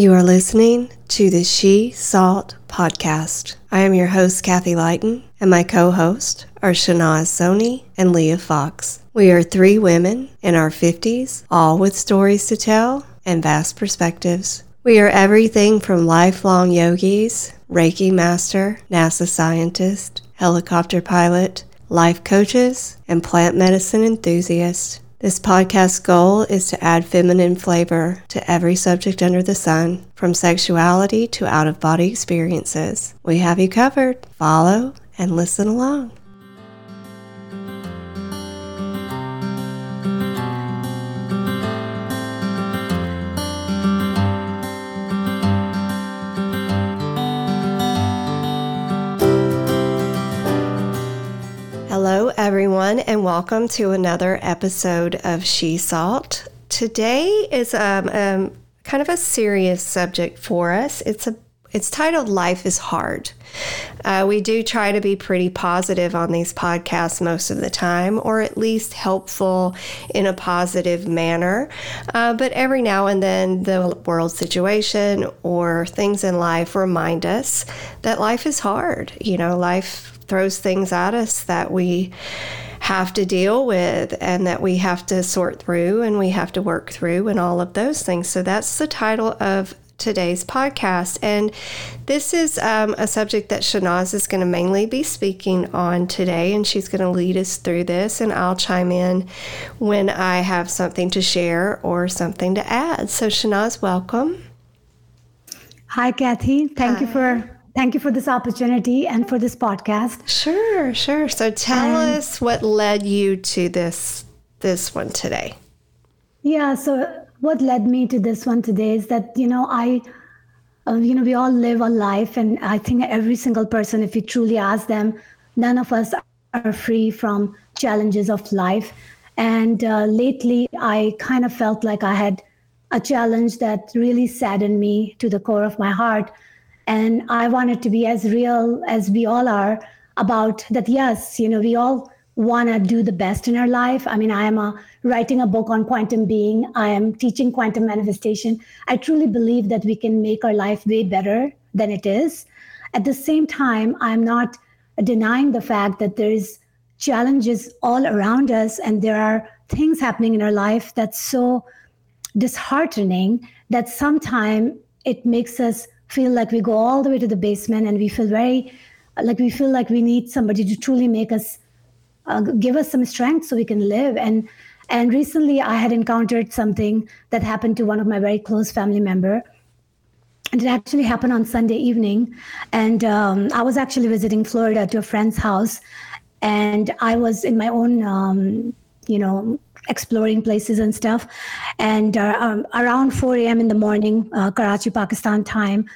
You are listening to the She Salt podcast. I am your host, Kathy Lighton, and my co host are Shanaz Soni and Leah Fox. We are three women in our 50s, all with stories to tell and vast perspectives. We are everything from lifelong yogis, Reiki master, NASA scientist, helicopter pilot, life coaches, and plant medicine enthusiasts. This podcast's goal is to add feminine flavor to every subject under the sun, from sexuality to out of body experiences. We have you covered. Follow and listen along. Everyone, and welcome to another episode of She Salt. Today is um, um, kind of a serious subject for us. It's a it's titled "Life Is Hard." Uh, we do try to be pretty positive on these podcasts most of the time, or at least helpful in a positive manner. Uh, but every now and then, the world situation or things in life remind us that life is hard. You know, life throws things at us that we have to deal with and that we have to sort through and we have to work through and all of those things. So that's the title of today's podcast. And this is um, a subject that Shanaz is going to mainly be speaking on today, and she's going to lead us through this. And I'll chime in when I have something to share or something to add. So, Shanaz, welcome. Hi, Kathy. Thank Hi. you for thank you for this opportunity and for this podcast. Sure, sure. So tell and, us what led you to this this one today. Yeah, so what led me to this one today is that you know I uh, you know we all live a life and I think every single person if you truly ask them none of us are free from challenges of life and uh, lately I kind of felt like I had a challenge that really saddened me to the core of my heart and i wanted to be as real as we all are about that yes you know we all want to do the best in our life. I mean i am a, writing a book on quantum being. I am teaching quantum manifestation. I truly believe that we can make our life way better than it is. At the same time i'm not denying the fact that there's challenges all around us and there are things happening in our life that's so disheartening that sometimes it makes us feel like we go all the way to the basement and we feel very like we feel like we need somebody to truly make us uh, give us some strength so we can live. And and recently i had encountered something that happened to one of my very close family member. And it actually happened on sunday evening. And um, i was actually visiting florida to a friend's house. And i was in my own um, you know exploring places and stuff. And uh, um, around 4 a.m. in the morning, uh, Karachi, Pakistan time,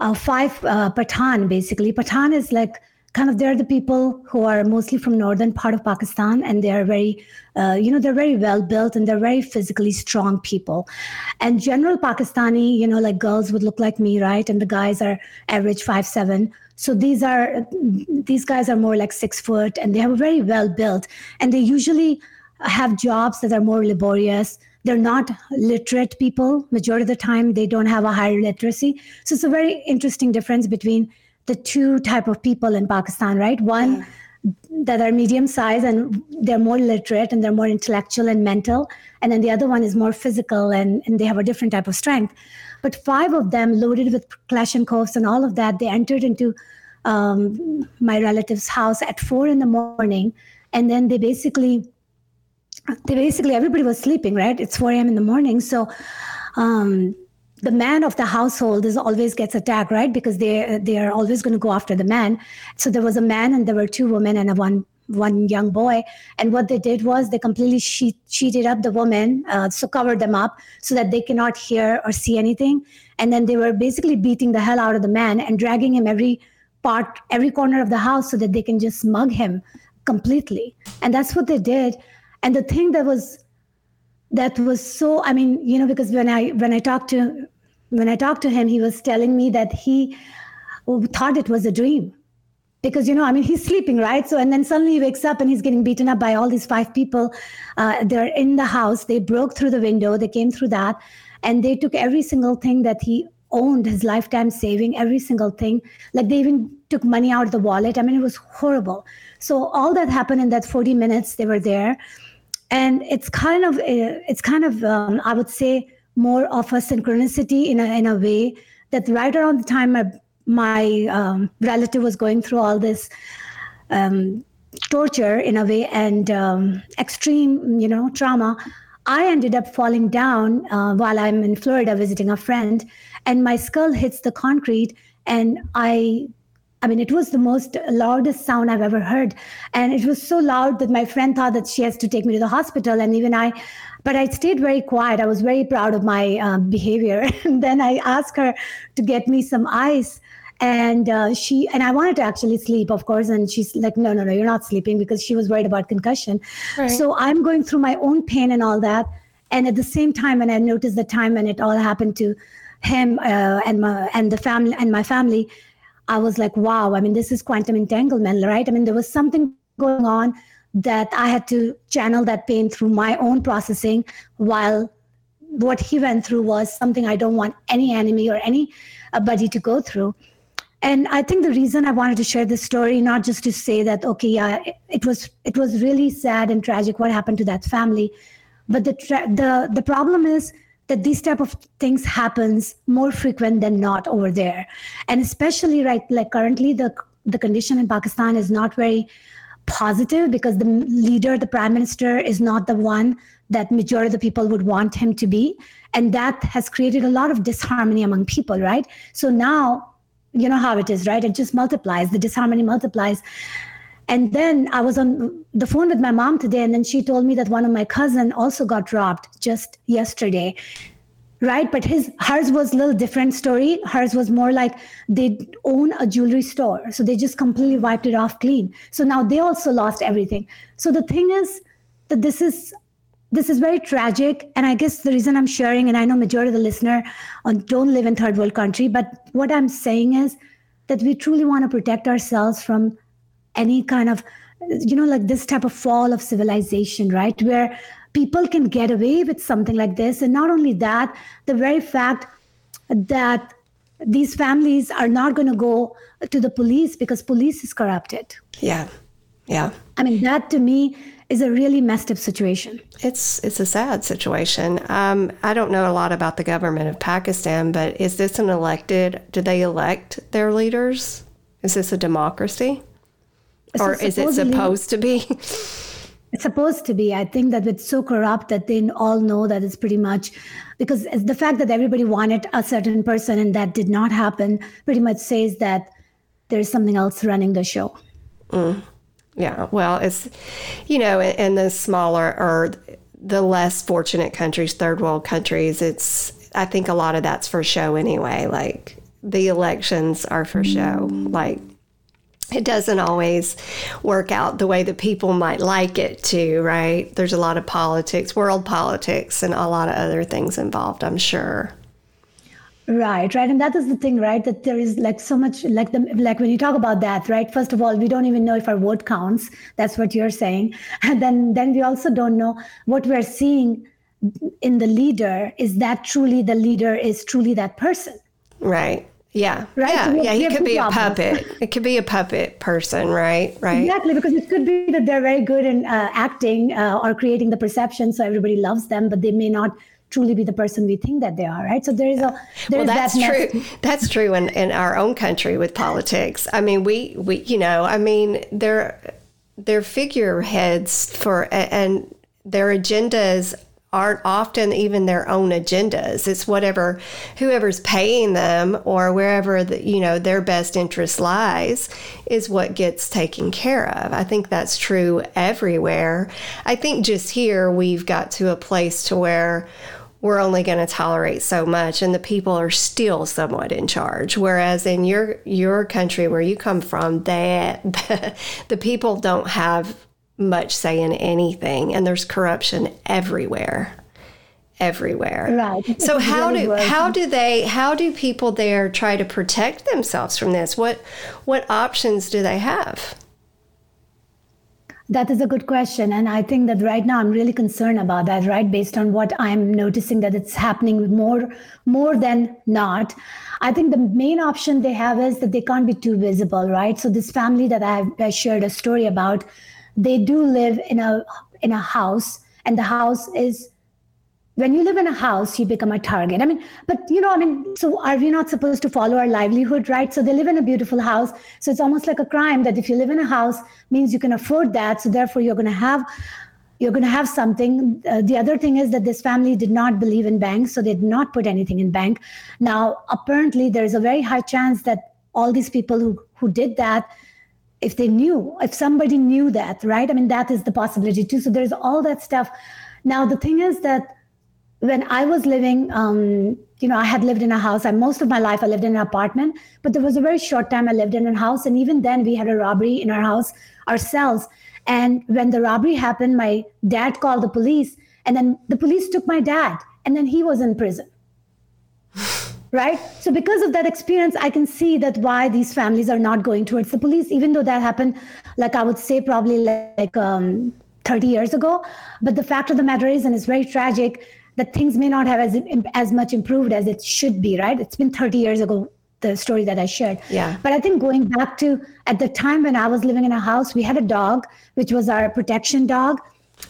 uh, five uh, Pathan basically. Pathan is like kind of they're the people who are mostly from northern part of Pakistan, and they're very, uh, you know, they're very well built and they're very physically strong people. And general Pakistani, you know, like girls would look like me, right? And the guys are average five seven. So these are these guys are more like six foot, and they have a very well built, and they usually have jobs that are more laborious. They're not literate people. Majority of the time, they don't have a higher literacy. So it's a very interesting difference between the two type of people in Pakistan, right? One yeah. that are medium size and they're more literate and they're more intellectual and mental, and then the other one is more physical and, and they have a different type of strength. But five of them, loaded with Kalashnikovs and all of that, they entered into um, my relative's house at four in the morning, and then they basically they basically everybody was sleeping, right? It's 4 a.m. in the morning. So um, the man of the household is always gets attacked, right? Because they they are always going to go after the man. So there was a man and there were two women and a one one young boy. And what they did was they completely sheet, sheeted up the woman, uh, so covered them up so that they cannot hear or see anything. And then they were basically beating the hell out of the man and dragging him every part, every corner of the house so that they can just mug him completely. And that's what they did and the thing that was that was so i mean you know because when i when i talked to when i talked to him he was telling me that he thought it was a dream. Because you know i mean he's sleeping right? So and then suddenly he wakes up and he's getting beaten up by all these five people uh, they're in the house. They broke through the window. They came through that. And they took every single thing that he owned his lifetime saving every single thing. Like they even took money out of the wallet. I mean it was horrible. So all that happened in that 40 minutes they were there and it's kind of uh, it's kind of um, i would say more of a synchronicity in a, in a way that right around the time my, my um, relative was going through all this um, torture in a way and um, extreme you know trauma i ended up falling down uh, while i'm in florida visiting a friend and my skull hits the concrete and i I mean, it was the most loudest sound I've ever heard. And it was so loud that my friend thought that she has to take me to the hospital. And even I, but I stayed very quiet. I was very proud of my uh, behavior. and then I asked her to get me some ice. And uh, she, and I wanted to actually sleep, of course. And she's like, no, no, no, you're not sleeping because she was worried about concussion. Right. So I'm going through my own pain and all that. And at the same time, and I noticed the time when it all happened to him uh, and my and the family and my family, I was like, wow. I mean, this is quantum entanglement, right? I mean, there was something going on that I had to channel that pain through my own processing, while what he went through was something I don't want any enemy or anybody uh, to go through. And I think the reason I wanted to share this story, not just to say that, okay, yeah, it was it was really sad and tragic what happened to that family, but the tra- the the problem is that these type of things happens more frequent than not over there. And especially right like currently the the condition in pakistan is not very positive because the leader the prime minister is not the one that majority of the people would want him to be. And that has created a lot of disharmony among people right? So now you know how it is right? It just multiplies. The disharmony multiplies and then I was on the phone with my mom today, and then she told me that one of my cousin also got robbed just yesterday. Right, but his hers was a little different story. Hers was more like they own a jewelry store, so they just completely wiped it off clean. So now they also lost everything. So the thing is that this is this is very tragic and i guess the reason i'm sharing and i know majority of the listener uh, don't live in third world country but what i'm saying is that we truly want to protect ourselves from any kind of you know like this type of fall of civilization right? Where people can get away with something like this. And not only that the very fact that these families are not going to go to the police because police is corrupted. Yeah. Yeah. I mean that to me is a really messed up situation. It's it's a sad situation. Um, i don't know a lot about the government of pakistan but is this an elected do they elect their leaders? Is this a democracy or is it supposed to be? It's supposed to be. I think that it's so corrupt that they all know that it's pretty much because the fact that everybody wanted a certain person and that did not happen pretty much says that there's something else running the show. Mm. Yeah. Well, it's, you know, in, in the smaller or the less fortunate countries, third world countries, it's, I think a lot of that's for show anyway. Like the elections are for show. Like it doesn't always work out the way that people might like it to, right? There's a lot of politics, world politics, and a lot of other things involved, I'm sure. Right, right. And that is the thing, right? That there is like so much like the like when you talk about that, right? First of all, we don't even know if our vote counts. That's what you're saying. And then then we also don't know what we're seeing in the leader is that truly the leader is truly that person. Right. Yeah. Right. Yeah. So yeah. He could be a puppet. It could be a puppet person, right? Right. Exactly. Because it could be that they're very good in uh, acting uh, or creating the perception, so everybody loves them, but they may not truly be the person we think that they are, right? So there is a there well, that's that true. That's true in, in our own country with politics. I mean, we we you know, I mean, they're they're figureheads for and their agendas aren't often even their own agendas. It's whatever whoever's paying them or wherever the, you know their best interest lies is what gets taken care of. I think that's true everywhere. I think just here we've got to a place to where we're only going to tolerate so much and the people are still somewhat in charge whereas in your your country where you come from that the people don't have much say in anything and there's corruption everywhere everywhere right so how do how do they how do people there try to protect themselves from this what what options do they have That is a good question. And I think that right now I'm really concerned about that, right? Based on what I'm noticing that it's happening more, more than not. I think the main option they have is that they can't be too visible, right? So this family that I, I shared a story about, they do live in a in a house, and the house is when you live in a house, you become a target. I mean, but you know, I mean, so are we not supposed to follow our livelihood, right? So they live in a beautiful house. So it's almost like a crime that if you live in a house, means you can afford that. So therefore, you're going to have you're going to have something. Uh, the other thing is that this family did not believe in banks, so they did not put anything in bank. Now, apparently, there is a very high chance that all these people who who did that if they knew if somebody knew that right i mean that is the possibility too so there's all that stuff now the thing is that when I was living, um, you know, I had lived in a house. I, most of my life, I lived in an apartment, but there was a very short time I lived in a house. And even then, we had a robbery in our house ourselves. And when the robbery happened, my dad called the police, and then the police took my dad, and then he was in prison. Right? So, because of that experience, I can see that why these families are not going towards the police, even though that happened, like I would say, probably like um, 30 years ago. But the fact of the matter is, and it's very tragic, that things may not have as as much improved as it should be right it's been 30 years ago the story that i shared yeah but i think going back to at the time when i was living in a house we had a dog which was our protection dog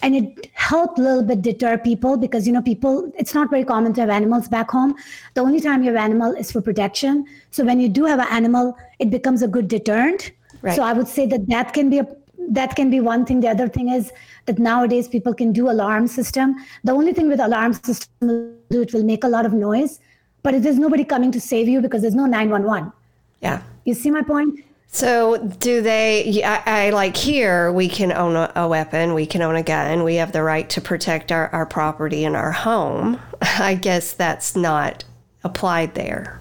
and it helped a little bit deter people because you know people it's not very common to have animals back home the only time you have animal is for protection so when you do have an animal it becomes a good deterrent right. so i would say that that can be a that can be one thing. The other thing is that nowadays people can do alarm system. The only thing with alarm system do it will make a lot of noise, but if there's nobody coming to save you because there's no 911. Yeah. You see my point? So, do they? I, I like here, we can own a, a, weapon, we can own a gun, we have the right to protect our, our property and our home. I guess that's not applied there.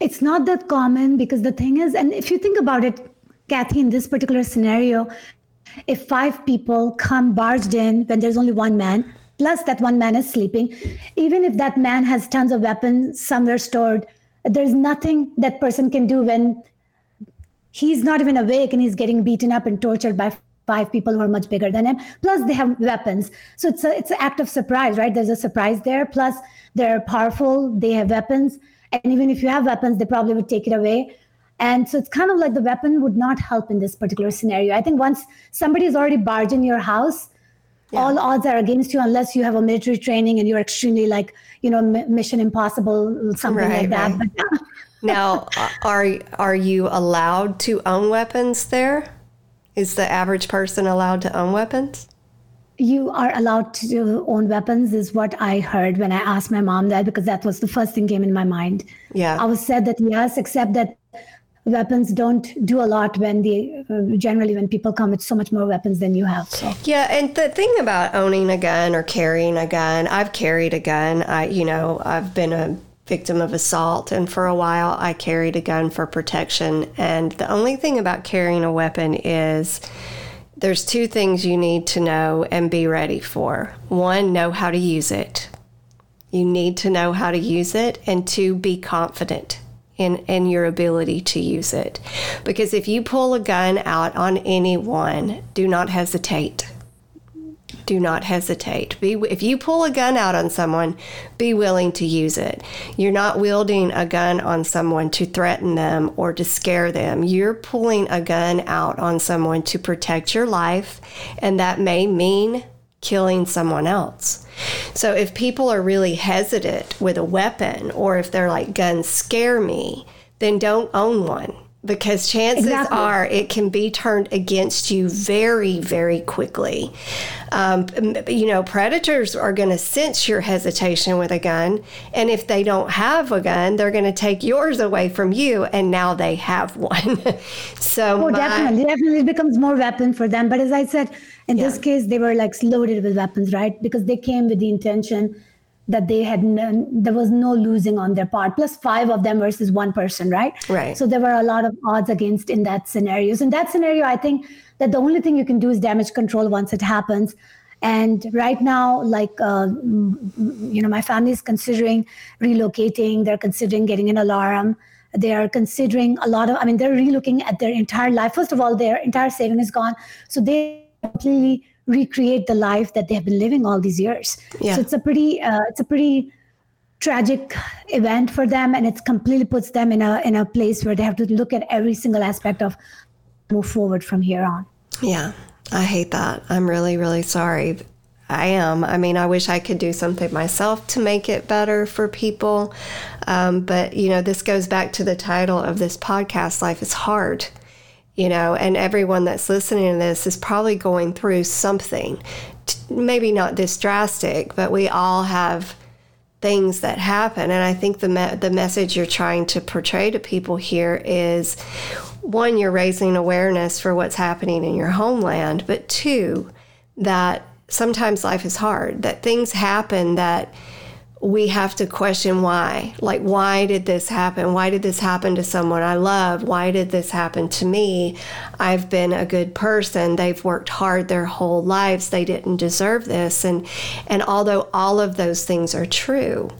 It's not that common because the thing is, and if you think about it, Kathy, in this particular scenario, if five people come barged in when there's only one man, plus that one man is sleeping, even if that man has tons of weapons somewhere stored, there's nothing that person can do when he's not even awake and he's getting beaten up and tortured by five people who are much bigger than him. Plus, they have weapons, so it's a it's an act of surprise, right? There's a surprise there. Plus, they're powerful. They have weapons, and even if you have weapons, they probably would take it away. And so it's kind of like the weapon would not help in this particular scenario. I think once somebody is already barged in your house, yeah. all odds are against you unless you have a military training and you're extremely like, you know, Mission Impossible, something right, like that. Right. Uh, now, are are you allowed to own weapons there? Is the average person allowed to own weapons? You are allowed to own weapons, is what I heard when I asked my mom that, because that was the first thing came in my mind. Yeah. I was said that yes, except that weapons don't do a lot when the uh, generally when people come with so much more weapons than you have so yeah and the thing about owning a gun or carrying a gun i've carried a gun i you know i've been a victim of assault and for a while i carried a gun for protection and the only thing about carrying a weapon is there's two things you need to know and be ready for one know how to use it you need to know how to use it and two be confident in, in your ability to use it. Because if you pull a gun out on anyone, do not hesitate. Do not hesitate. Be, if you pull a gun out on someone, be willing to use it. You're not wielding a gun on someone to threaten them or to scare them. You're pulling a gun out on someone to protect your life, and that may mean killing someone else. So if people are really hesitant with a weapon or if they're like guns scare me, then don't own one because chances exactly. are it can be turned against you very, very quickly. Um, you know, predators are going to sense your hesitation with a gun. And if they don't have a gun, they're going to take yours away from you. And now they have one. so, oh, my, definitely. Definitely becomes more weapon for them. But as I said, in yeah. this case, they were like loaded with weapons, right? Because they came with the intention that they had no, there was no losing on their part. Plus five of them versus one person right? Right. So there were a lot of odds against in that scenario. So in that scenario i think that the only thing you can do is damage control once it happens. And right now like uh, you know my family is considering relocating. They're considering getting an alarm. They are considering a lot of i mean they're relooking at their entire life. First of all their entire saving is gone. So they completely recreate the life that they have been living all these years Yeah. so it's a pretty uh, it's a pretty tragic event for them and it completely puts them in a in a place where they have to look at every single aspect of move forward from here on Yeah, I hate that. I'm really, really sorry. I am. I mean, I wish I could do something myself to make it better for people. Um, but, you know, this goes back to the title of this podcast Life is Hard. You know, and everyone that's listening to this is probably going through something, maybe not this drastic, but we all have things that happen. And I think the me- the message you're trying to portray to people here is one, you're raising awareness for what's happening in your homeland, but two, that sometimes life is hard, that things happen that we have to question why. Like, why did this happen? Why did this happen to someone I love? Why did this happen to me? I've been a good person. They've worked hard their whole lives. They didn't deserve this. And, and although all of those things are true,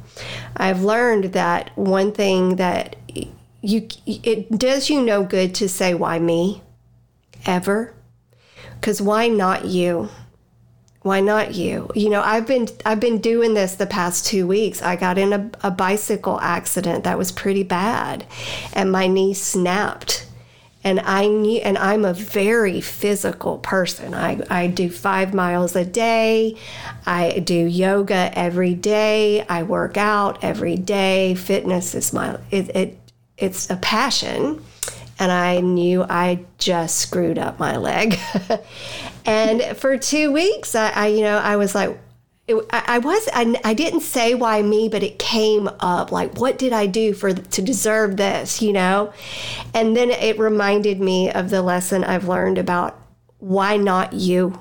I've learned that one thing that you it does you no good to say why me ever because why not you why not you you know i've been i've been doing this the past two weeks i got in a, a bicycle accident that was pretty bad and my knee snapped and I knew, and I'm a very physical person. I, I do five miles a day. I do yoga every day. I work out every day. Fitness is my it, it it's a passion. And I knew I just screwed up my leg. and for two weeks, I, I you know I was like, it, I, was I, I didn't say why me but it came up like what did i do for to deserve this you know and then it reminded me of the lesson i've learned about why not you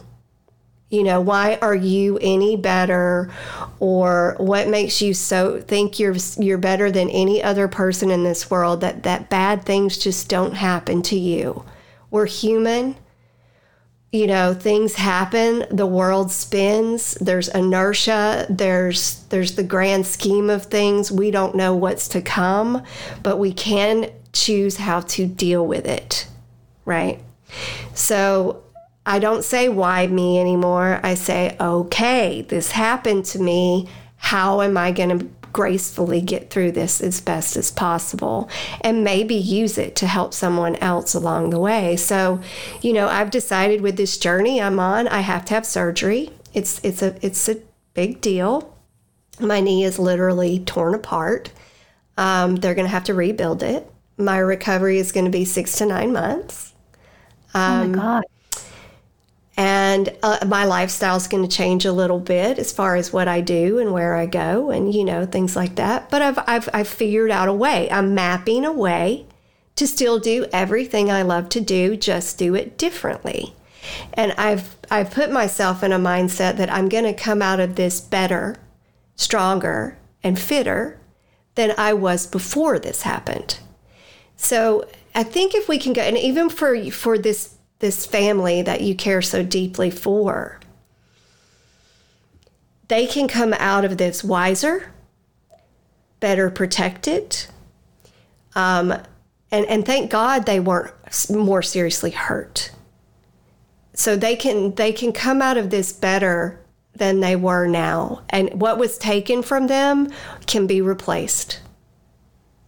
you know why are you any better? Or what makes you so think you're you're better than any other person in this world that that bad things just don't happen to you? We're human. You know things happen the world spins there's inertia there's there's the grand scheme of things. We don't know what's to come but we can choose how to deal with it right? So i don't say why me anymore i say okay this happened to me how am i going to gracefully get through this as best as possible and maybe use it to help someone else along the way. So, you know, I've decided with this journey I'm on, I have to have surgery. It's it's a it's a big deal. My knee is literally torn apart. Um, they're going to have to rebuild it. My recovery is going to be six to nine months. oh my god and uh, my lifestyle is going to change a little bit as far as what I do and where I go and you know things like that. But I've I've I've figured out a way. I'm mapping a way to still do everything I love to do just do it differently. And I've I've put myself in a mindset that I'm going to come out of this better stronger and fitter than I was before this happened. So I think if we can go and even for for this this family that you care so deeply for, they can come out of this wiser, better protected. Um, and, and thank God they weren't more seriously hurt. So they can they can come out of this better than they were now. And what was taken from them can be replaced.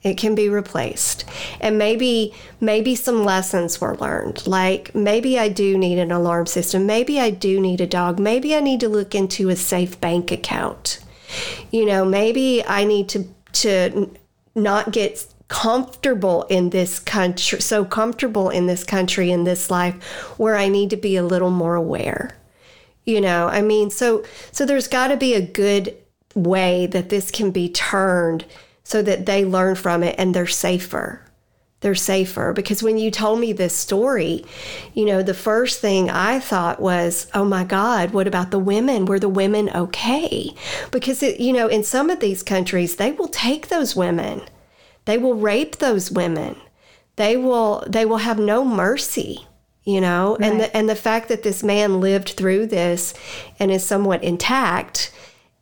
It can be replaced. And maybe maybe some lessons were learned. Like maybe I do need an alarm system. Maybe I do need a dog. Maybe I need to look into a safe bank account. You know, maybe I need to to not get comfortable in this country so comfortable in this country in this life where I need to be a little more aware. You know, I mean, so so there's got to be a good way that this can be turned so that they learn from it and they're safer. They're safer because when you told me this story, you know, the first thing I thought was, oh my God, what about the women? Were the women okay? Because, it, you know, in some of these countries, they will take those women, they will rape those women, they will, they will have no mercy. You know, and the and the fact that this man lived through this and is somewhat intact,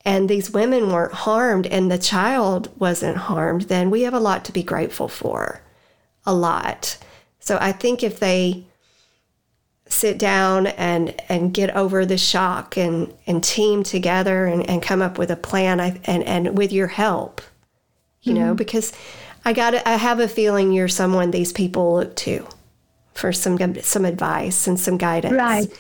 and these women weren't harmed and the child wasn't harmed, then we have a lot to be grateful for. A lot. So I think if they sit down and and get over the shock and and team together and, and come up with a plan I, and and with your help you mm-hmm. know because i got i have a feeling you're someone these people look to for some some advice and some guidance right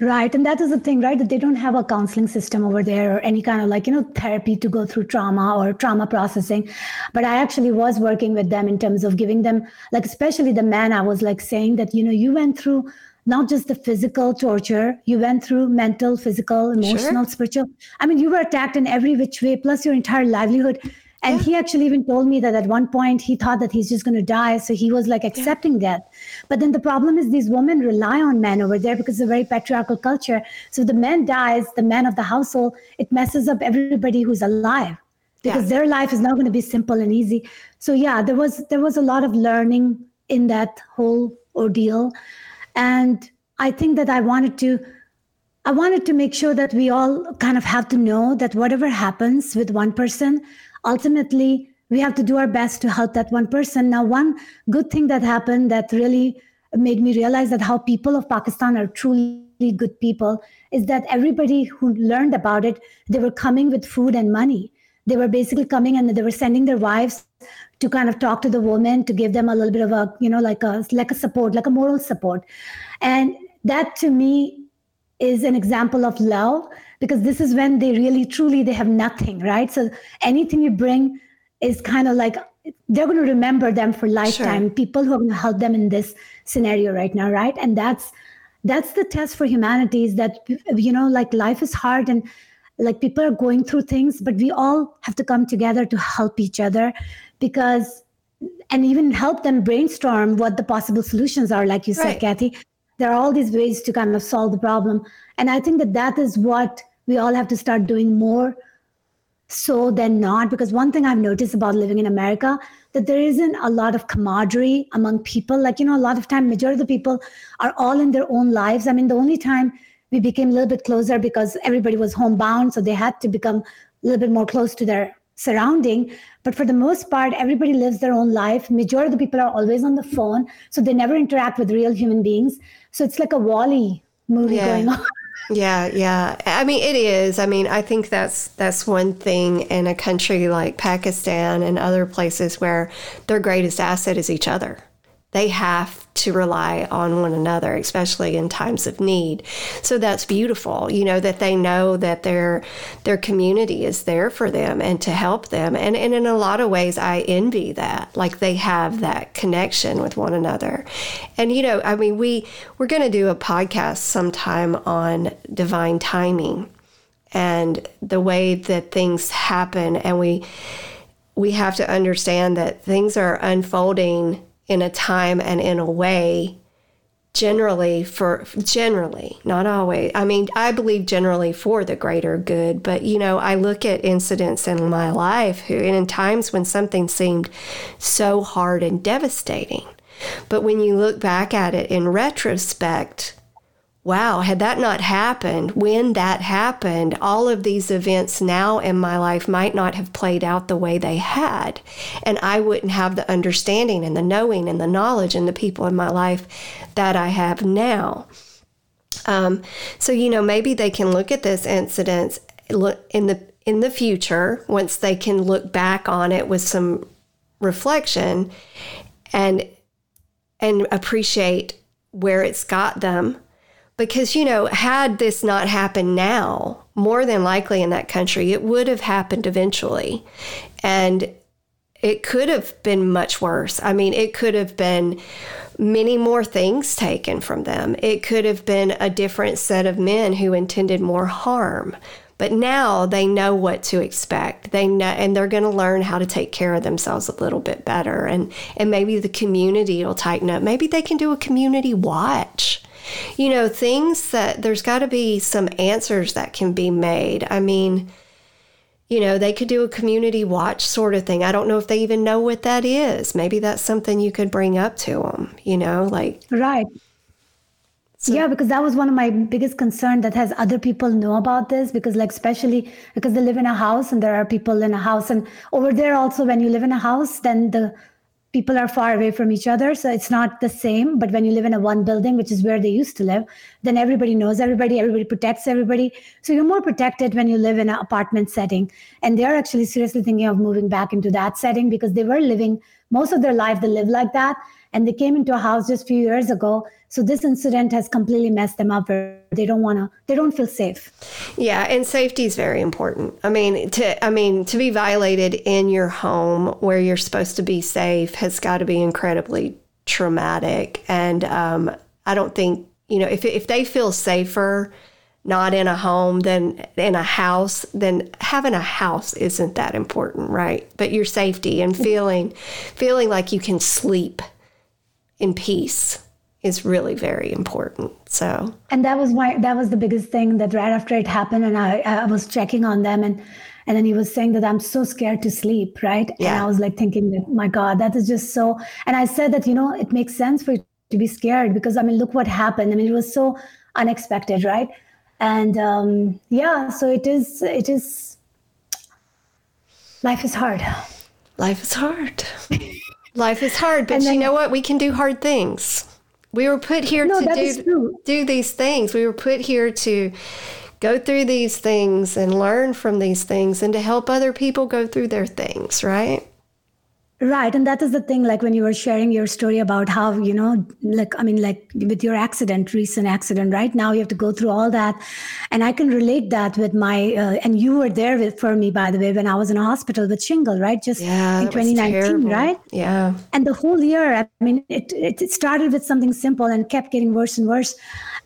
Right. And that is the thing, right? That they don't have a counseling system over there or any kind of like, you know, therapy to go through trauma or trauma processing. But I actually was working with them in terms of giving them, like, especially the man, I was like saying that, you know, you went through not just the physical torture, you went through mental, physical, emotional, sure. spiritual. I mean, you were attacked in every which way, plus your entire livelihood. And yeah. he actually even told me that at one point he thought that he's just going to die. So he was like accepting yeah. death. But then the problem is these women rely on men over there because it's a very patriarchal culture. So the man dies, the man of the household, it messes up everybody who's alive because yeah. their life is not going to be simple and easy. So yeah, there was there was a lot of learning in that whole ordeal. And I think that I wanted to I wanted to make sure that we all kind of have to know that whatever happens with one person, ultimately we have to do our best to help that one person. Now, one good thing that happened that really made me realize that how people of Pakistan are truly good people is that everybody who learned about it, they were coming with food and money. They were basically coming and they were sending their wives to kind of talk to the women to give them a little bit of a, you know, like a like a support, like a moral support. And that to me is an example of love because this is when they really truly they have nothing right? So anything you bring is kind of like they're going to remember them for lifetime. Sure. people who are going to help them in this scenario right now right? And that's that's the test for humanity is that you know like life is hard and like people are going through things but we all have to come together to help each other because and even help them brainstorm what the possible solutions are like you said right. kathy. There are all these ways to kind of solve the problem. And i think that that is what we all have to start doing more so than not because one thing i've noticed about living in america that there isn't a lot of camaraderie among people. Like you know a lot of time majority of the people are all in their own lives. I mean the only time we became a little bit closer because everybody was homebound so they had to become a little bit more close to their surrounding. But for the most part everybody lives their own life. Majority of the people are always on the phone so they never interact with real human beings. So it's like a WALL-E movie yeah. going on yeah, yeah. I mean, it is. I mean, I think that's that's one thing in a country like Pakistan and other places where their greatest asset is each other. They have to rely on one another, especially in times of need. So that's beautiful, you know, that they know that their their community is there for them and to help them. And, and in a lot of ways I envy that. Like they have that connection with one another. And you know, I mean we we're gonna do a podcast sometime on divine timing and the way that things happen and we we have to understand that things are unfolding in a time and in a way generally for generally not always. I mean i believe generally for the greater good but you know i look at incidents in my life who and in times when something seemed so hard and devastating. But when you look back at it in retrospect wow, had that not happened, when that happened, all of these events now in my life might not have played out the way they had. And I wouldn't have the understanding and the knowing and the knowledge and the people in my life that I have now. Um, so, you know, maybe they can look at this incident in the in the future once they can look back on it with some reflection and and appreciate where it's got them because, you know, had this not happened now, more than likely in that country, it would have happened eventually. And it could have been much worse. I mean, it could have been many more things taken from them. It could have been a different set of men who intended more harm. But now they know what to expect. They know, and they're going to learn how to take care of themselves a little bit better. And and maybe the community will tighten up. Maybe they can do a community watch you know, things that there's got to be some answers that can be made. I mean, you know, they could do a community watch sort of thing. I don't know if they even know what that is. Maybe that's something you could bring up to them, you know, like. Right. So, yeah, because that was one of my biggest concern that has other people know about this because like especially because they live in a house and there are people in a house and over there also when you live in a house then the people are far away from each other so it's not the same but when you live in a one building which is where they used to live then everybody knows everybody everybody protects everybody. So you're more protected when you live in an apartment setting. And they're actually seriously thinking of moving back into that setting because they were living most of their life they lived like that and they came into a house just a few years ago. So this incident has completely messed them up they don't want to they don't feel safe. Yeah and safety is very important. I mean to i mean to be violated in your home where you're supposed to be safe has got to be incredibly traumatic. And um, i don't think you know if, if they feel safer not in a home than in a house, then having a house isn't that important, right? But your safety and feeling feeling like you can sleep in peace is really very important. So, and that was why that was the biggest thing that right after it happened, and I, I was checking on them, and and then he was saying that I'm so scared to sleep, right? Yeah. And I was like thinking that my God, that is just so. And I said that you know it makes sense for you to be scared because I mean look what happened. I mean it was so unexpected, right? And um, yeah, so it is. It is. Life is hard. Life is hard. Life is hard, but then, you know what? We can do hard things. We were put here no, to do, do these things. We were put here to go through these things and learn from these things and to help other people go through their things, right? Right. And that is the thing, like when you were sharing your story about how, you know, like, I mean, like with your accident, recent accident, right now you have to go through all that. And I can relate that with my, uh, and you were there with, for me, by the way, when I was in a hospital with shingle, right? Just yeah, in 2019, right? Yeah. And the whole year, I mean, it, it started with something simple and kept getting worse and worse.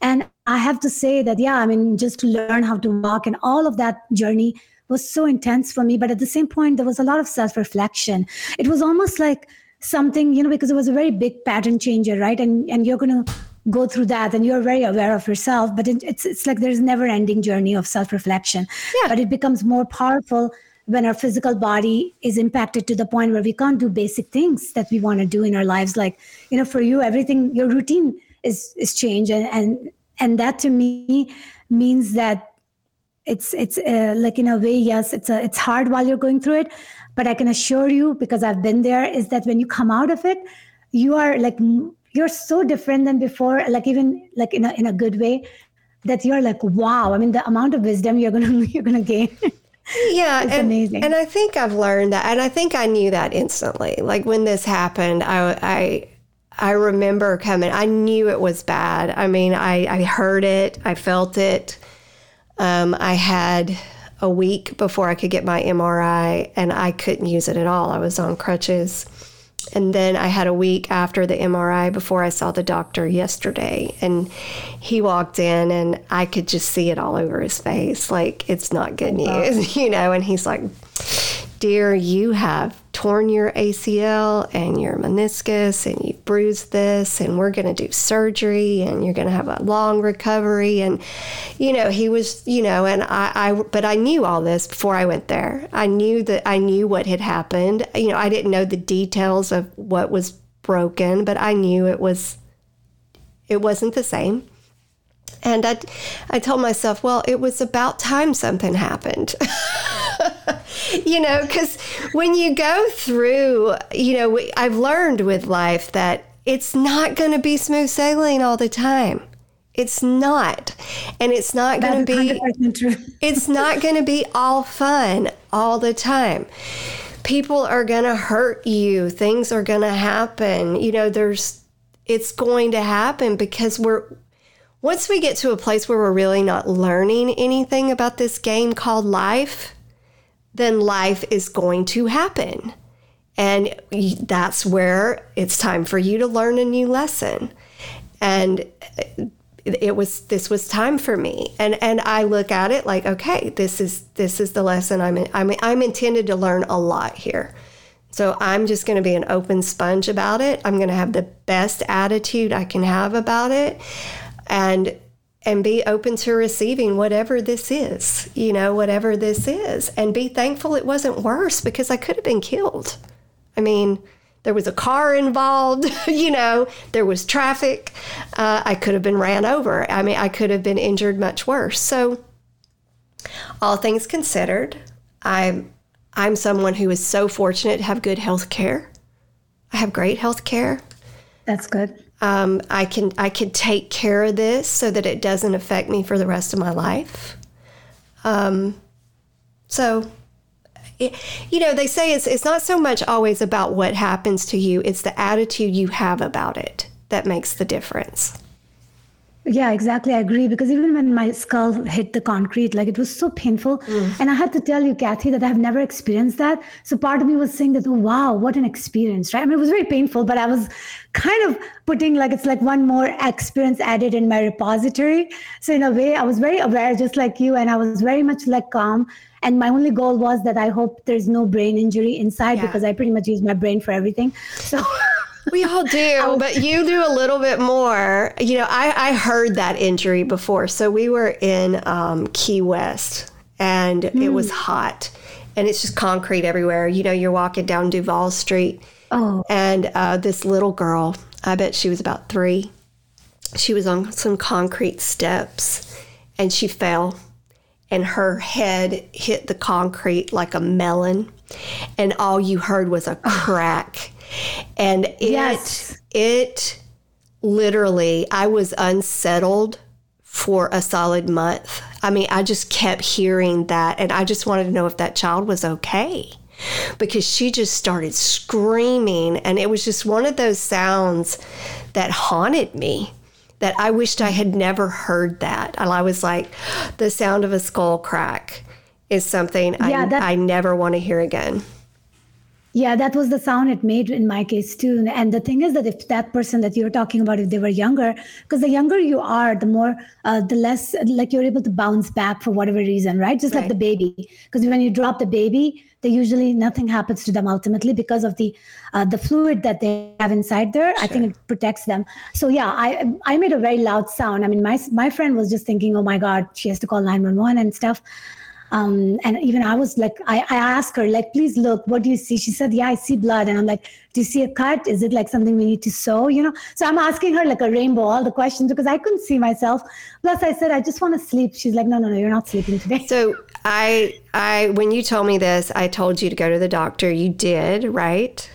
And I have to say that, yeah, I mean, just to learn how to walk and all of that journey was so intense for me. But at the same point, there was a lot of self reflection. It was almost like something, you know, because it was a very big pattern changer, right? And and you're going to go through that and you're very aware of yourself but it, it's it's like there's never ending journey of self reflection yeah. but it becomes more powerful when our physical body is impacted to the point where we can't do basic things that we want to do in our lives like you know for you everything your routine is is changed and and and that to me means that it's it's uh, like in a way yes it's a it's hard while you're going through it but i can assure you because i've been there is that when you come out of it you are like you're so different than before like even like in a in a good way that you're like wow i mean the amount of wisdom you're gonna you're gonna gain yeah it's and, amazing and i think i've learned that and i think i knew that instantly like when this happened i i I remember coming. I knew it was bad. I mean, I, I heard it, I felt it. Um, I had a week before I could get my MRI, and I couldn't use it at all. I was on crutches. And then I had a week after the MRI before I saw the doctor yesterday. And he walked in, and I could just see it all over his face. Like, it's not good news, you know? And he's like, Dear, you have torn your ACL and your meniscus and you bruised this and we're going to do surgery and you're going to have a long recovery. And you know he was you know and I, I but I knew all this before I went there. I knew that I knew what had happened. You know I didn't know the details of what was broken but I knew it was it wasn't the same. And I, I told myself, well, it was about time something happened. you know, because when you go through, you know, I've learned with life that it's not going to be smooth sailing all the time. It's not. And it's not going to be it's not going to be all fun all the time. People are going to hurt you. Things are going to happen. You know, there's it's going to happen because we're once we get to a place where we're really not learning anything about this game called life, then life is going to happen. And that's where it's time for you to learn a new lesson. And uh, it was this was time for me and and I look at it like okay this is this is the lesson I'm in, I'm I'm intended to learn a lot here so I'm just going to be an open sponge about it I'm going to have the best attitude I can have about it and and be open to receiving whatever this is, you know, whatever this is, and be thankful it wasn't worse because I could have been killed. I mean, there was a car involved, you know, there was traffic. Uh, I could have been ran over. I mean, I could have been injured much worse. So, all things considered, I'm I'm someone who is so fortunate to have good health care. I have great health care. That's good. Um, I can I can take care of this so that it doesn't affect me for the rest of my life. Um, so, it, you know, they say it's it's not so much always about what happens to you; it's the attitude you have about it that makes the difference. Yeah, exactly. I agree because even when my skull hit the concrete, like it was so painful. Mm. And I had to tell you, Kathy, that I've never experienced that. So part of me was saying that, oh, wow, what an experience, right? I mean, it was very painful, but I was kind of putting like it's like one more experience added in my repository. So in a way, I was very aware, just like you, and I was very much like calm. And my only goal was that I hope there's no brain injury inside yeah. because I pretty much use my brain for everything. So we all do, but you do a little bit more. You know, I, I heard that injury before. So we were in um, Key West and mm. it was hmm. hot and it's just concrete everywhere. You know, you're walking down Duval Street oh. and uh, this little girl, I bet she was about three, she was on some concrete steps and she fell and her head hit the concrete like a melon and all you heard was a crack and it yes. it literally I was unsettled for a solid month. I mean, I just kept hearing that and I just wanted to know if that child was okay. Because she just started screaming and it was just one of those sounds that haunted me that I wished I had never heard that. And I was like, the sound of a skull crack is something yeah, I, I never want to hear again. Yeah, that was the sound it made in my case too. And the thing is that if that person that you're talking about, if they were younger, because the younger you are, the more, uh, the less like you're able to bounce back for whatever reason, right? Just right. like the baby. Because when you drop the baby, they usually nothing happens to them ultimately because of the uh, the fluid that they have inside there. Sure. I think it protects them. So yeah, I I made a very loud sound. I mean, my my friend was just thinking, oh my god, she has to call nine one one and stuff. Um, and even I was like, I, I asked her, like, please look, what do you see? She said, yeah, I see blood. And I'm like, do you see a cut? Is it like something we need to sew? You know? So I'm asking her like a rainbow, all the questions because I couldn't see myself. Plus I said, I just want to sleep. She's like, no, no, no, you're not sleeping today. So I, I, when you told me this, I told you to go to the doctor. You did, right?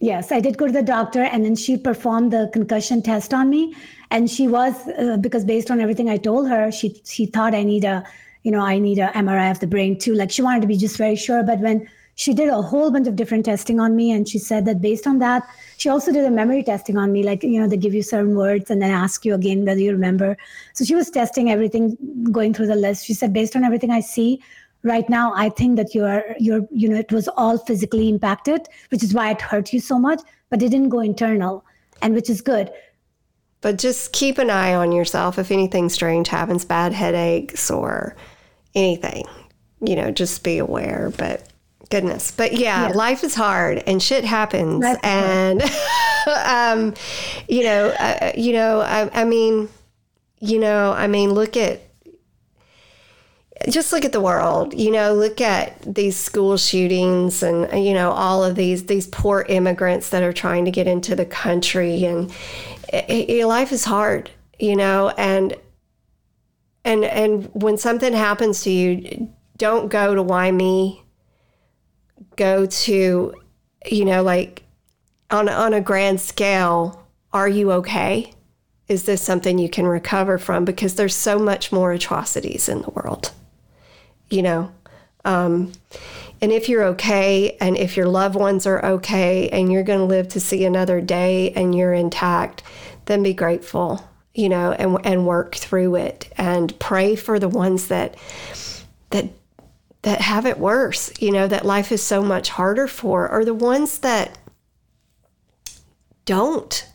Yes, I did go to the doctor and then she performed the concussion test on me. And she was, uh, because based on everything I told her, she, she thought I need a, you know, I need a MRI of the brain too. Like she wanted to be just very sure. But when she did a whole bunch of different testing on me, and she said that based on that, she also did a memory testing on me. Like, you know, they give you certain words and then ask you again whether you remember. So she was testing everything, going through the list. She said, based on everything I see, right now i think that you're you're you know it was all physically impacted which is why it hurt you so much but it didn't go internal and which is good but just keep an eye on yourself if anything strange happens bad headaches or anything. You know, just be aware. But goodness. But yeah, yeah. life is hard and shit happens. That's and, um, you know, uh, you know, I, I mean, you know, I mean, look at, just look at the world you know look at these school shootings and you know all of these these poor immigrants that are trying to get into the country and it, it, life is hard you know and and and when something happens to you don't go to why me. Go to you know like on on a grand scale are you okay? Is this something you can recover from? Because there's so much more atrocities in the world you know? Um, and if you're okay and if your loved ones are okay and you're going to live to see another day and you're intact then be grateful you know, and and work through it and pray for the ones that that that have it worse, you know, that life is so much harder for, or the ones that don't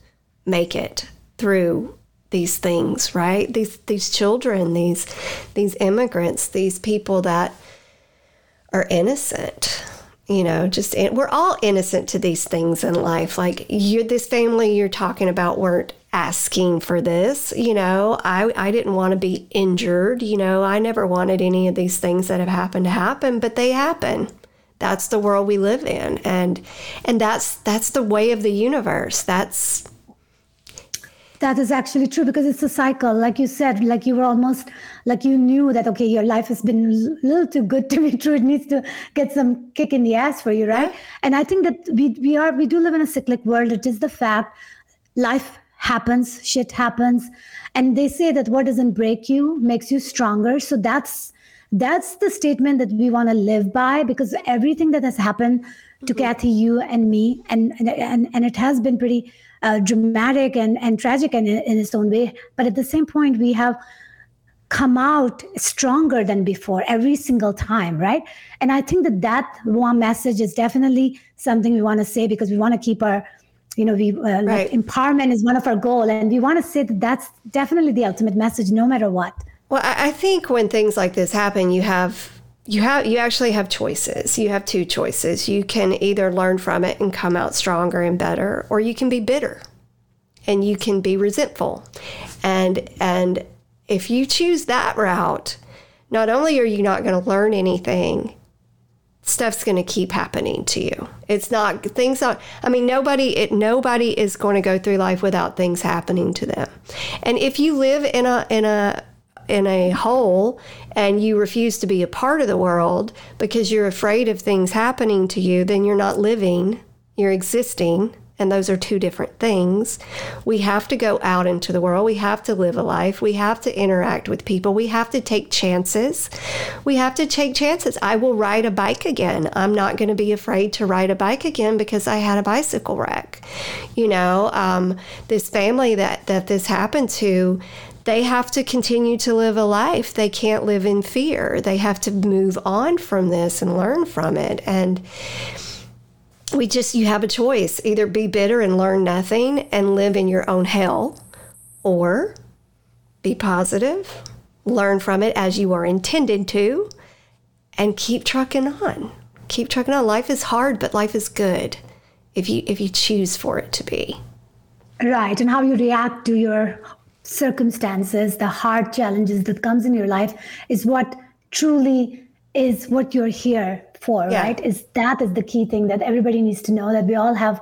make it through these things, right? These these children, these these immigrants, these people that are innocent. You know, just we're all innocent to these things in life. Like you, this family you're talking about weren't asking for this. You know, I, I didn't want to be injured. You know, I never wanted any of these things that have happened to happen, but they happen. that's the world we live in and and that's that's the way of the universe that's that is actually true because it's a cycle like you said like you were almost like you knew that okay your life has been a little too good to be true it needs to get some kick in the ass for you right yeah. and i think that we we are we do live in a cyclic world it is the fact life happens shit happens and they say that what doesn't break you makes you stronger so that's that's the statement that we want to live by because everything that has happened to mm-hmm. Kathy, you and me, and and and it has been pretty uh, dramatic and and tragic in, in its own way. But at the same point, we have come out stronger than before every single time, right? And I think that that one message is definitely something we want to say because we want to keep our you know we uh, right. like empowerment is one of our goal and we want to say that that's definitely the ultimate message no matter what well, I think when things like this happen, you have you have you actually have choices. You have two choices. You can either learn from it and come out stronger and better, or you can be bitter and you can be resentful. And and if you choose that route, not only are you not going to learn anything, stuff's going to keep happening to you. It's not things are I mean nobody it nobody is going to go through life without things happening to them. And if you live in a in a in a hole and you refuse to be a part of the world because you're afraid of things happening to you, then you're not living, you're existing. And those are two different things. We have to go out into the world. We have to live a life. We have to interact with people. We have to take chances. We have to take chances. I will ride a bike again. I'm not going to be afraid to ride a bike again because I had a bicycle wreck. You know, um, this family that, that this happened to, they have to continue to live a life. They can't live in fear. They have to move on from this and learn from it. And we just, you have a choice either be bitter and learn nothing and live in your own hell, or be positive, learn from it as you are intended to, and keep trucking on. Keep trucking on. Life is hard, but life is good if you if you choose for it to be. Right, and how you react to your circumstances, the hard challenges that comes in your life is what truly is what you're here for, yeah. right? Is that is the key thing that everybody needs to know that we all have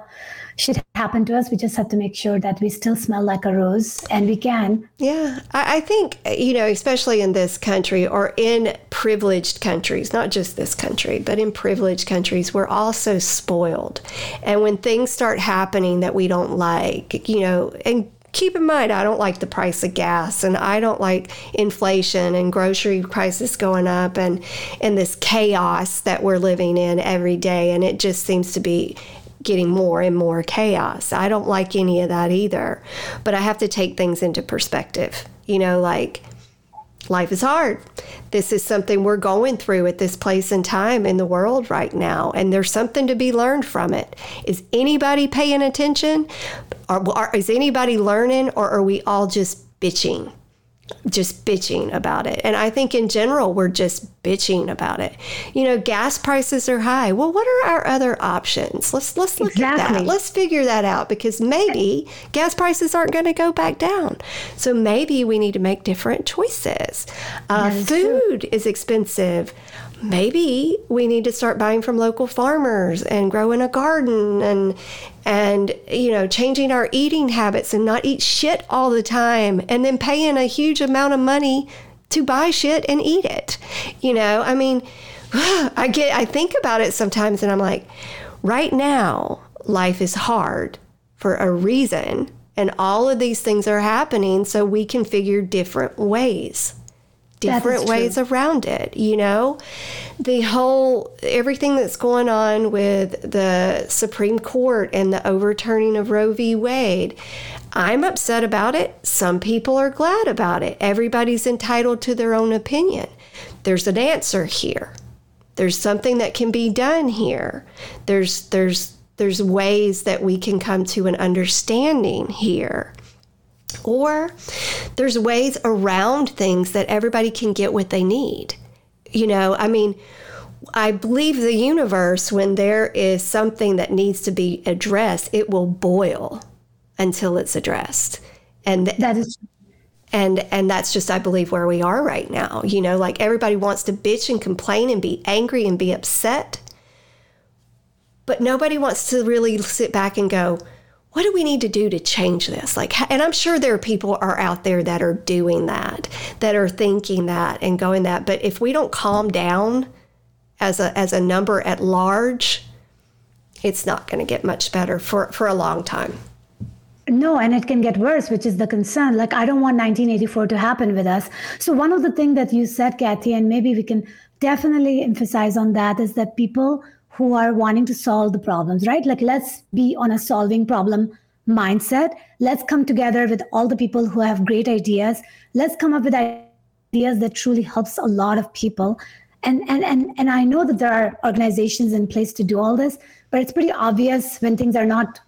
shit happen to us. We just have to make sure that we still smell like a rose and we can. Yeah. I, I think, you know, especially in this country or in privileged countries, not just this country, but in privileged countries, we're all so spoiled. And when things start happening that we don't like, you know, and keep in mind, I don't like the price of gas and I don't like inflation and grocery prices going up and, and this chaos that we're living in every day. And it just seems to be getting more and more chaos. I don't like any of that either. But I have to take things into perspective. You know, like life is hard. This is something we're going through at this place and time in the world right now, and there's something to be learned from it. Is anybody paying attention? Or, or is anybody learning, or are we all just bitching? just bitching about it. And I think in general, we're just bitching about it. You know, gas prices are high. Well, what are our other options? Let's let's look exactly. at that. Let's figure that out because maybe gas prices aren't going to go back down. So maybe we need to make different choices. Uh, food true. is expensive maybe we need to start buying from local farmers and growing a garden and and you know changing our eating habits and not eat shit all the time and then paying a huge amount of money to buy shit and eat it. You know i mean i get i think about it sometimes and i'm like right now life is hard for a reason and all of these things are happening so we can figure different ways different ways around it you know? The whole everything that's going on with the supreme court and the overturning of roe v. Wade i'm upset about it. Some people are glad about it. Everybody's entitled to their own opinion. There's an answer here. There's something that can be done here. There's there's there's ways that we can come to an understanding here or there's ways around things that everybody can get what they need. You know, I mean, I believe the universe, when there is something that needs to be addressed, it will boil until it's addressed. And that is and and that's just I believe where we are right now. You know, like everybody wants to bitch and complain and be angry and be upset. but nobody wants to really sit back and go, what do we need to do to change this? Like, and I'm sure there are people are out there that are doing that, that are thinking that and going that. But if we don't calm down as a as a number at large, it's not going to get much better for for a long time. No, and it can get worse, which is the concern. Like, I don't want 1984 to happen with us. So, one of the things that you said, Kathy, and maybe we can definitely emphasize on that, is that people who are wanting to solve the problems, right? Like, let's be on a solving problem mindset. Let's come together with all the people who have great ideas. Let's come up with ideas that truly helps a lot of people. And, and, and, and I know that there are organizations in place to do all this, but it's pretty obvious when things are not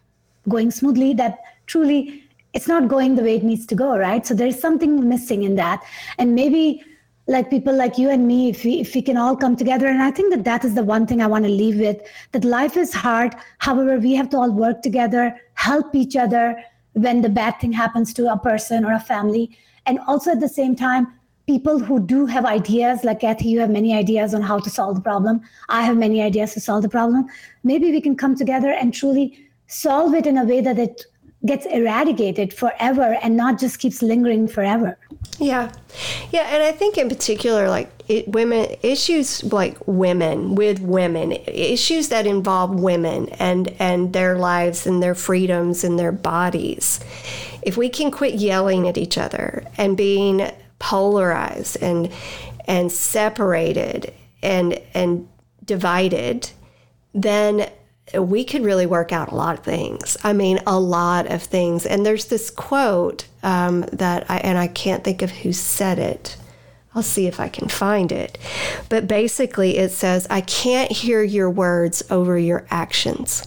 going smoothly that truly it's not going the way it needs to go right so there's something missing in that and maybe like people like you and me if we if we can all come together. And i think that that is the one thing i want to leave with that life is hard. However we have to all work together help each other when the bad thing happens to a person or a family. And also at the same time people who do have ideas like kathy you have many ideas on how to solve the problem. I have many ideas to solve the problem. Maybe we can come together and truly solve it in a way that it gets eradicated forever and not just keeps lingering forever. Yeah. Yeah. And I think in particular, like it, women, issues like women with women, issues that involve women and, and their lives and their freedoms and their bodies. If we can quit yelling at each other and being polarized and, and separated and, and divided, then we could really work out a lot of things. I mean, a lot of things. And there's this quote um, that I, and I can't think of who said it. I'll see if I can find it. But basically, it says, I can't hear your words over your actions.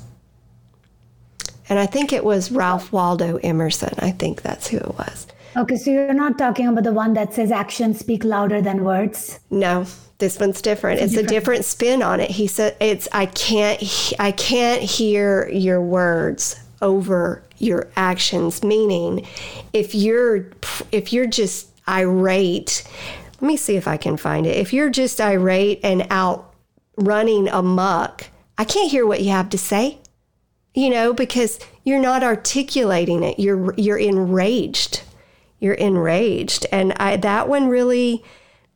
And I think it was Ralph Waldo Emerson. I think that's who it was. Okay, so you're not talking about the one that says actions speak louder than words? No, this one's different. It's, it's a different spin on it. He said it's I can't I can't hear your words over your actions meaning if you're if you're just irate let me see if I can find it. If you're just irate and out running amuck, I can't hear what you have to say. You know, because you're not articulating it. You're you're enraged. You're enraged. And I that one really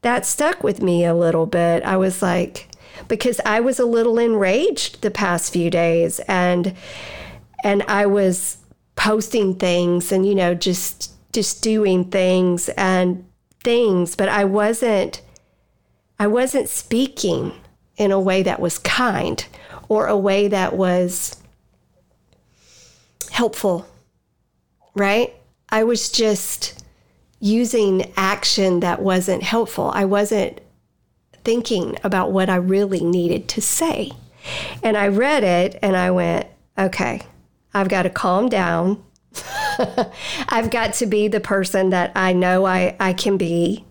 that stuck with me a little bit. I was like, because I was a little enraged the past few days and and I was posting things and you know just just doing things and things but I wasn't I wasn't speaking in a way that was kind or a way that was helpful right I was just using action that wasn't helpful. I wasn't thinking about what I really needed to say. And I read it and I went, okay, I've got to calm down. I've got to be the person that I know I, I can be.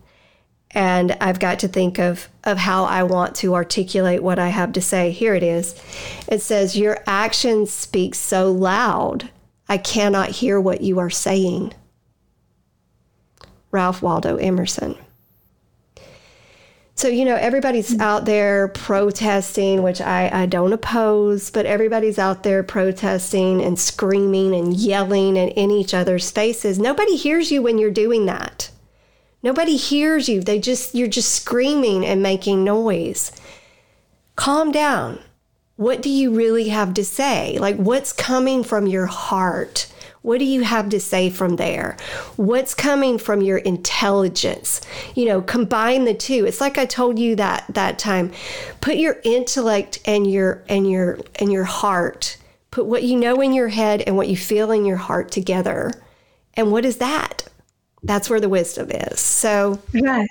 And I've got to think of, of how I want to articulate what I have to say. Here it is. It says, Your actions speak so loud, I cannot hear what you are saying. Ralph Waldo Emerson. So, you know, everybody's mm. out there protesting, which I, I don't oppose, but everybody's out there protesting and screaming and yelling and in each other's faces. Nobody hears you when you're doing that. Nobody hears you. They just, you're just screaming and making noise. Calm down. What do you really have to say? Like, what's coming from your heart? What do you have to say from there? What's coming from your intelligence? You know, combine the two. It's like I told you that that time. Put your intellect and your and your and your heart. Put what you know in your head and what you feel in your heart together. And what is that? That's where the wisdom is. So Right.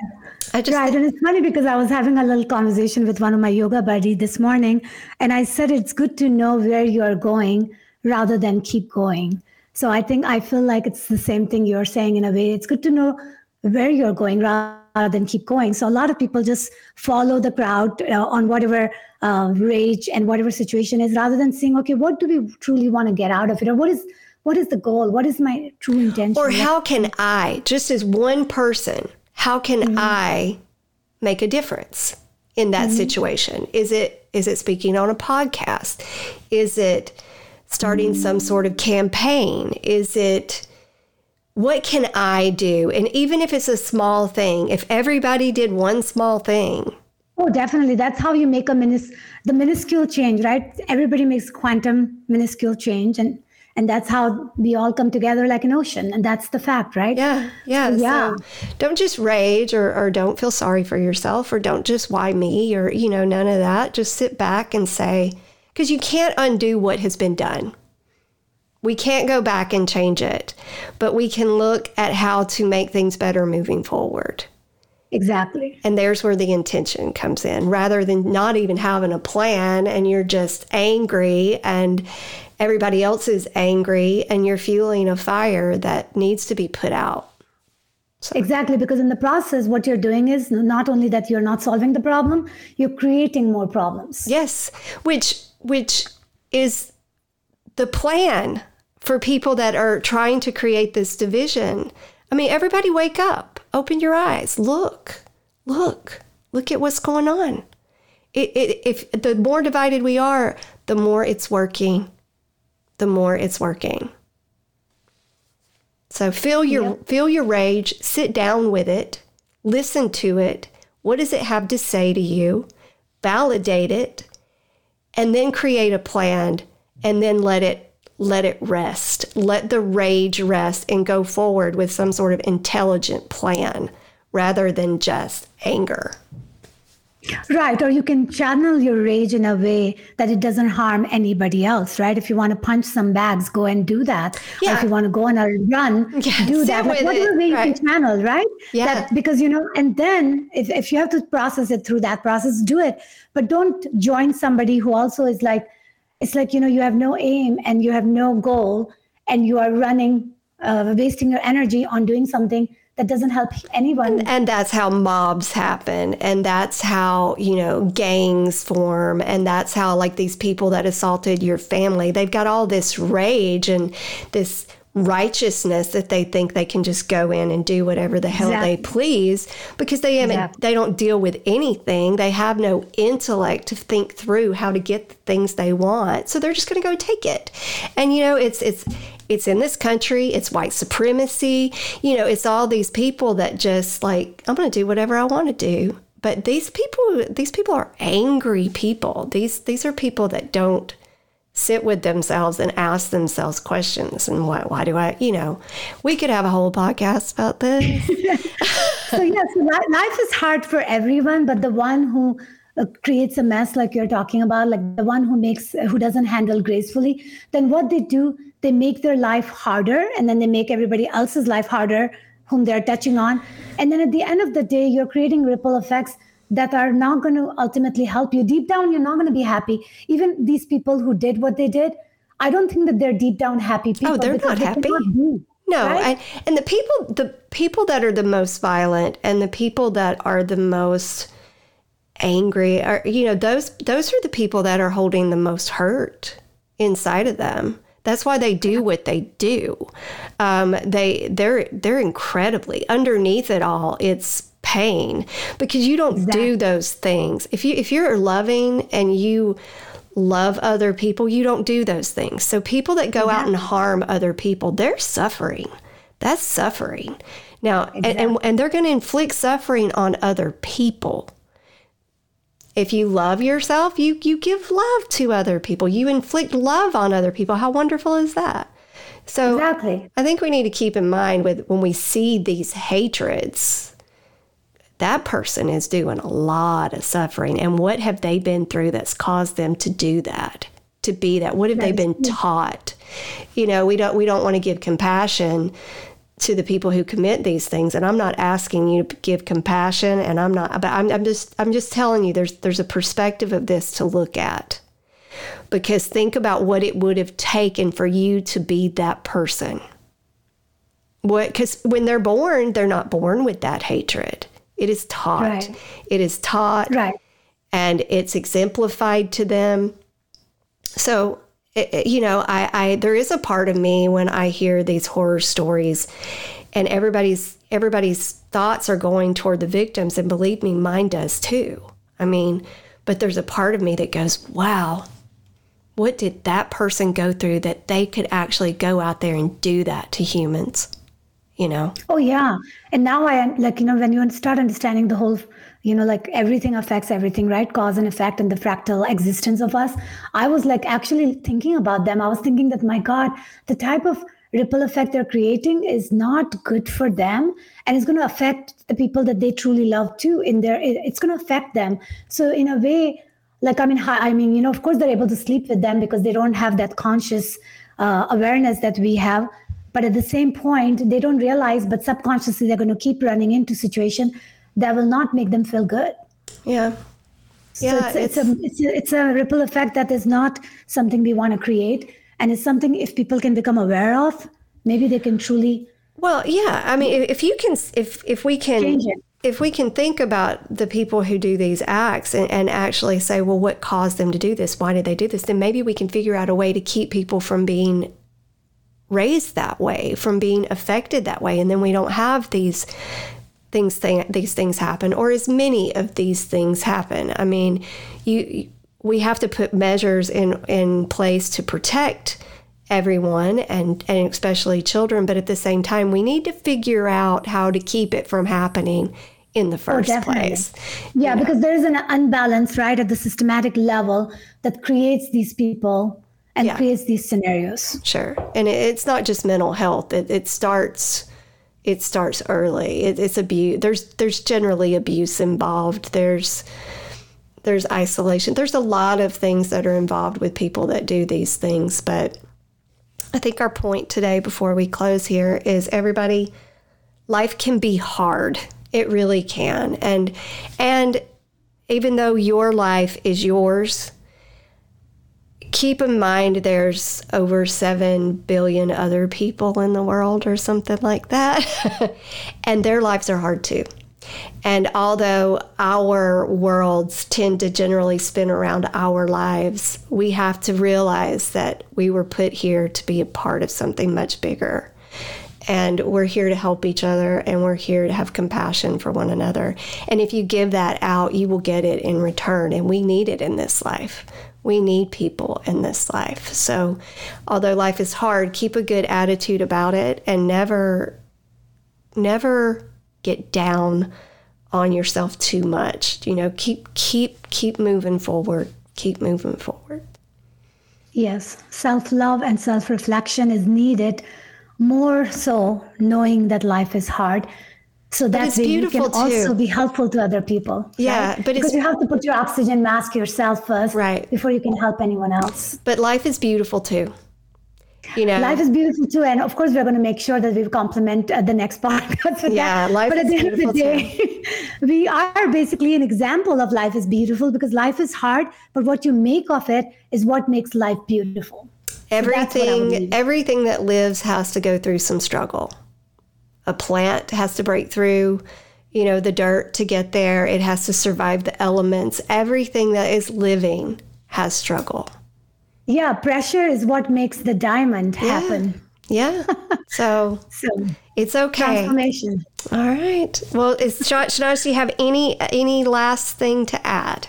I just, right. And it's funny because I was having a little conversation with one of my yoga buddies this morning, and I said it's good to know where you are going rather than keep going. So I think I feel like it's the same thing you're saying in a way. It's good to know where you're going rather than keep going. So a lot of people just follow the crowd uh, on whatever uh, rage and whatever situation is, rather than seeing, okay, what do we truly want to get out of it, or what is what is the goal? What is my true intention? Or how can I, just as one person, how can mm-hmm. I make a difference in that mm-hmm. situation? Is it Is it speaking on a podcast? Is it starting some sort of campaign? Is it what can I do? And even if it's a small thing, if everybody did one small thing. Oh, definitely. That's how you make a minis- the minuscule change, right? Everybody makes quantum minuscule change and and that's how we all come together like an ocean and that's the fact right yeah yeah so yeah so don't just rage or, or don't feel sorry for yourself or don't just why me or you know none of that just sit back and say because you can't undo what has been done we can't go back and change it, but we can look at how to make things better moving forward. Exactly. And there's where the intention comes in rather than not even having a plan and you're just angry and everybody else is angry and you're fueling a fire that needs to be put out. Exactly, because in the process, what you're doing is not only that you're not solving the problem, you're creating more problems. Yes, which which is the plan for people that are trying to create this division. I mean, everybody wake up, open your eyes, look, look, look at what's going on. It, it, if the more divided we are, the more it's working, the more it's working. So feel your yep. feel your rage, sit down with it, listen to it. What does it have to say to you? Validate it, and then create a plan and then let it let it rest. Let the rage rest and go forward with some sort of intelligent plan rather than just anger. Right. Or you can channel your rage in a way that it doesn't harm anybody else, right? If you want to punch some bags, go and do that. Yeah. Or if you want to go on a run, yeah, do that. Like whatever way right. you can channel, right? Yeah. That, because, you know, and then if, if you have to process it through that process, do it. But don't join somebody who also is like, it's like you know you have no aim and you have no goal and you are running uh, wasting your energy on doing something that doesn't help anyone and, and, that's how mobs happen and that's how you know gangs form and that's how like these people that assaulted your family they've got all this rage and this righteousness that they think they can just go in and do whatever the hell exactly. they please because they haven't yeah. they don't deal with anything they have no intellect to think through how to get the things they want so they're just going to go take it and you know it's it's it's in this country it's white supremacy you know it's all these people that just like i'm going to do whatever i want to do but these people these people are angry people these these are people that don't sit with themselves and ask themselves questions and why, why do I, you know, we could have a whole podcast about this. so, yes, life is hard for everyone, but the one who uh, creates a mess like you're talking about, like the one who makes, who doesn't handle gracefully, then what they do, they make their life harder and then they make everybody else's life harder whom they're touching on. And then at the end of the day, you're creating ripple effects that are not going to ultimately help you. Deep down, you're not going to be happy. Even these people who did what they did, I don't think that they're deep down happy people. Oh, they're not they happy. no, right? I, and the people, the people that are the most violent, and the people that are the most angry, or you know those those are the people that are holding the most hurt inside of them. That's why they do what they do. Um, they they're they're incredibly underneath it all. It's pain because you don't exactly. do those things. If you if you're loving and you love other people, you don't do those things. So people that go out and harm other people, they're suffering. That's suffering. Now, exactly. and, and, and they're going to inflict suffering on other people. If you love yourself, you you give love to other people. You inflict love on other people. How wonderful is that? So exactly. I think we need to keep in mind with when we see these hatreds that person is doing a lot of suffering. And what have they been through that's caused them to do that? To be that? What have they been taught? You know, we don't we don't want to give compassion to the people who commit these things. And I'm not asking you to give compassion and I'm not but I'm, I'm just I'm just telling you there's there's a perspective of this to look at. Because think about what it would have taken for you to be that person. What because when they're born, they're not born with that hatred it is taught. Right. It is taught. Right. And it's exemplified to them. So, it, you know, I, I there is a part of me when I hear these horror stories, and everybody's everybody's thoughts are going toward the victims, and believe me, mine does too. I mean, but there's a part of me that goes, wow, what did that person go through that they could actually go out there and do that to humans? You know? Oh, yeah. And now I like, you know, when you start understanding the whole, you know, like everything affects everything, right? Cause and effect and the fractal existence of us. I was like actually thinking about them. I was thinking that, my God, the type of ripple effect they're creating is not good for them and it's going to affect the people that they truly love too in their it's going to affect them so in a way like i mean i mean you know of course they're able to sleep with them because they don't have that conscious uh, awareness that we have but at the same point they don't realize but subconsciously they're going to keep running into situation that will not make them feel good. Yeah. So yeah, it's, it's, it's, a, it's, a, it's a ripple effect that is not something we want to create and it's something if people can become aware of maybe they can truly well yeah i mean if you can if if we can if we can think about the people who do these acts and, and, actually say well what caused them to do this? Why did they do this? then maybe we can figure out a way to keep people from being raised that way from being affected that way and then we don't have these things thing, these things happen or as many of these things happen. I mean you we have to put measures in in place to protect everyone and and especially children but at the same time we need to figure out how to keep it from happening in the oh, first oh, place. Yeah because there's an unbalance right at the systematic level that creates these people and yeah. creates these scenarios. Sure. And it's not just mental health. It, it starts it starts early it, it's abuse there's there's generally abuse involved there's there's isolation. There's a lot of things that are involved with people that do these things. But I think our point today, before we close here, is everybody, life can be hard. It really can. And, and, even though your life is yours, keep in mind there's over 7 billion other people in the world or something like that. and their lives are hard too. And although our worlds tend to generally spin around our lives, we have to realize that we were put here to be a part of something much bigger. And we're here to help each other and we're here to have compassion for one another. And if you give that out, you will get it in return. And we need it in this life. We need people in this life. So, although life is hard, keep a good attitude about it and never, never get down on yourself too much. You know, keep keep keep moving forward. Keep moving forward. Yes, self-love and self-reflection is needed more so knowing that life is hard so that way you can too. also be helpful to other people. Yeah, right? but because you have to put your oxygen mask yourself first, right, before you can help anyone else. But life is beautiful too you know life is beautiful too and of course we're going to make sure that we complement uh, the next podcast with yeah, that life but at the end of the day we are basically an example of life is beautiful because life is hard but what you make of it is what makes life beautiful everything so everything that lives has to go through some struggle a plant has to break through you know the dirt to get there it has to survive the elements everything that is living has struggle yeah, pressure is what makes the diamond happen. Yeah. So, so it's okay. Transformation. All right. Well, is Shanaz, do you have any any last thing to add?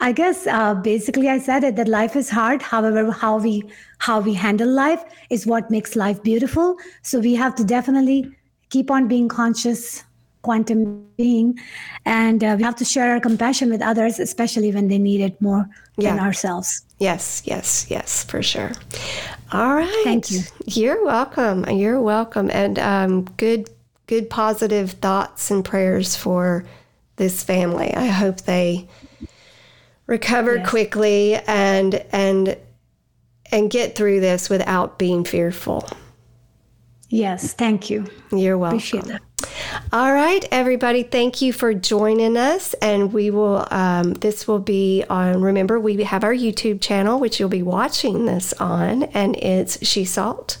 I guess uh, basically I said it that life is hard. However, how we how we handle life is what makes life beautiful. So we have to definitely keep on being conscious quantum being and uh, we have to share our compassion with others especially when they need it more yeah. than ourselves Yes, yes, yes, for sure. All right. Thank you. You're welcome. You're welcome. And um, good, good positive thoughts and prayers for this family. I hope they recover yes. quickly and and and get through this without being fearful. Yes, thank you. You're welcome. Appreciate that. All right, everybody, thank you for joining us. And we will, um, this will be on, remember, we have our YouTube channel, which you'll be watching this on, and it's She Salt.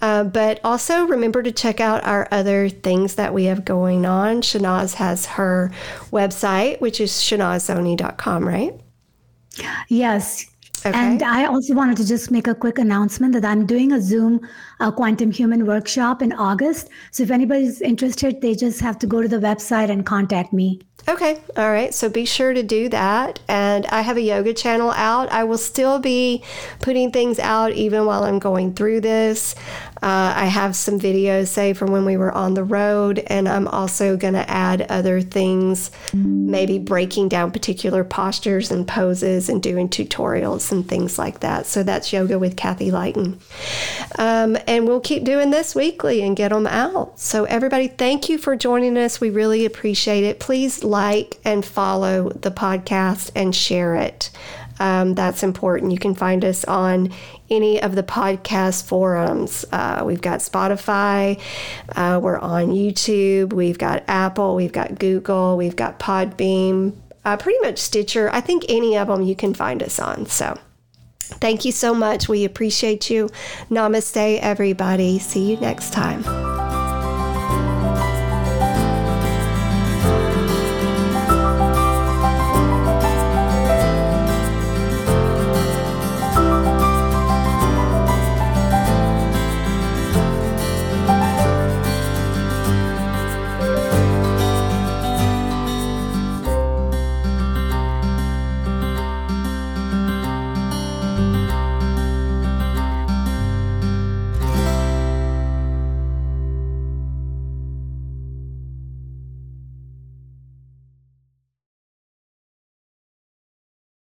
Uh, but also remember to check out our other things that we have going on. Shanaz has her website, which is shanazoni.com, right? Yes, Okay. And I also wanted to just make a quick announcement that I'm doing a Zoom uh, quantum human workshop in August. So if anybody's interested, they just have to go to the website and contact me. Okay. All right. So be sure to do that. And I have a yoga channel out. I will still be putting things out even while I'm going through this. Uh, I have some videos, say, from when we were on the road, and I'm also going to add other things, maybe breaking down particular postures and poses and doing tutorials and things like that. So that's Yoga with Kathy Lighton. Um, and we'll keep doing this weekly and get them out. So, everybody, thank you for joining us. We really appreciate it. Please like and follow the podcast and share it. Um, that's important. You can find us on any of the podcast forums. Uh, we've got Spotify, uh, we're on YouTube, we've got Apple, we've got Google, we've got Podbean, uh, pretty much Stitcher. I think any of them you can find us on. So thank you so much. We appreciate you. Namaste, everybody. See you next time.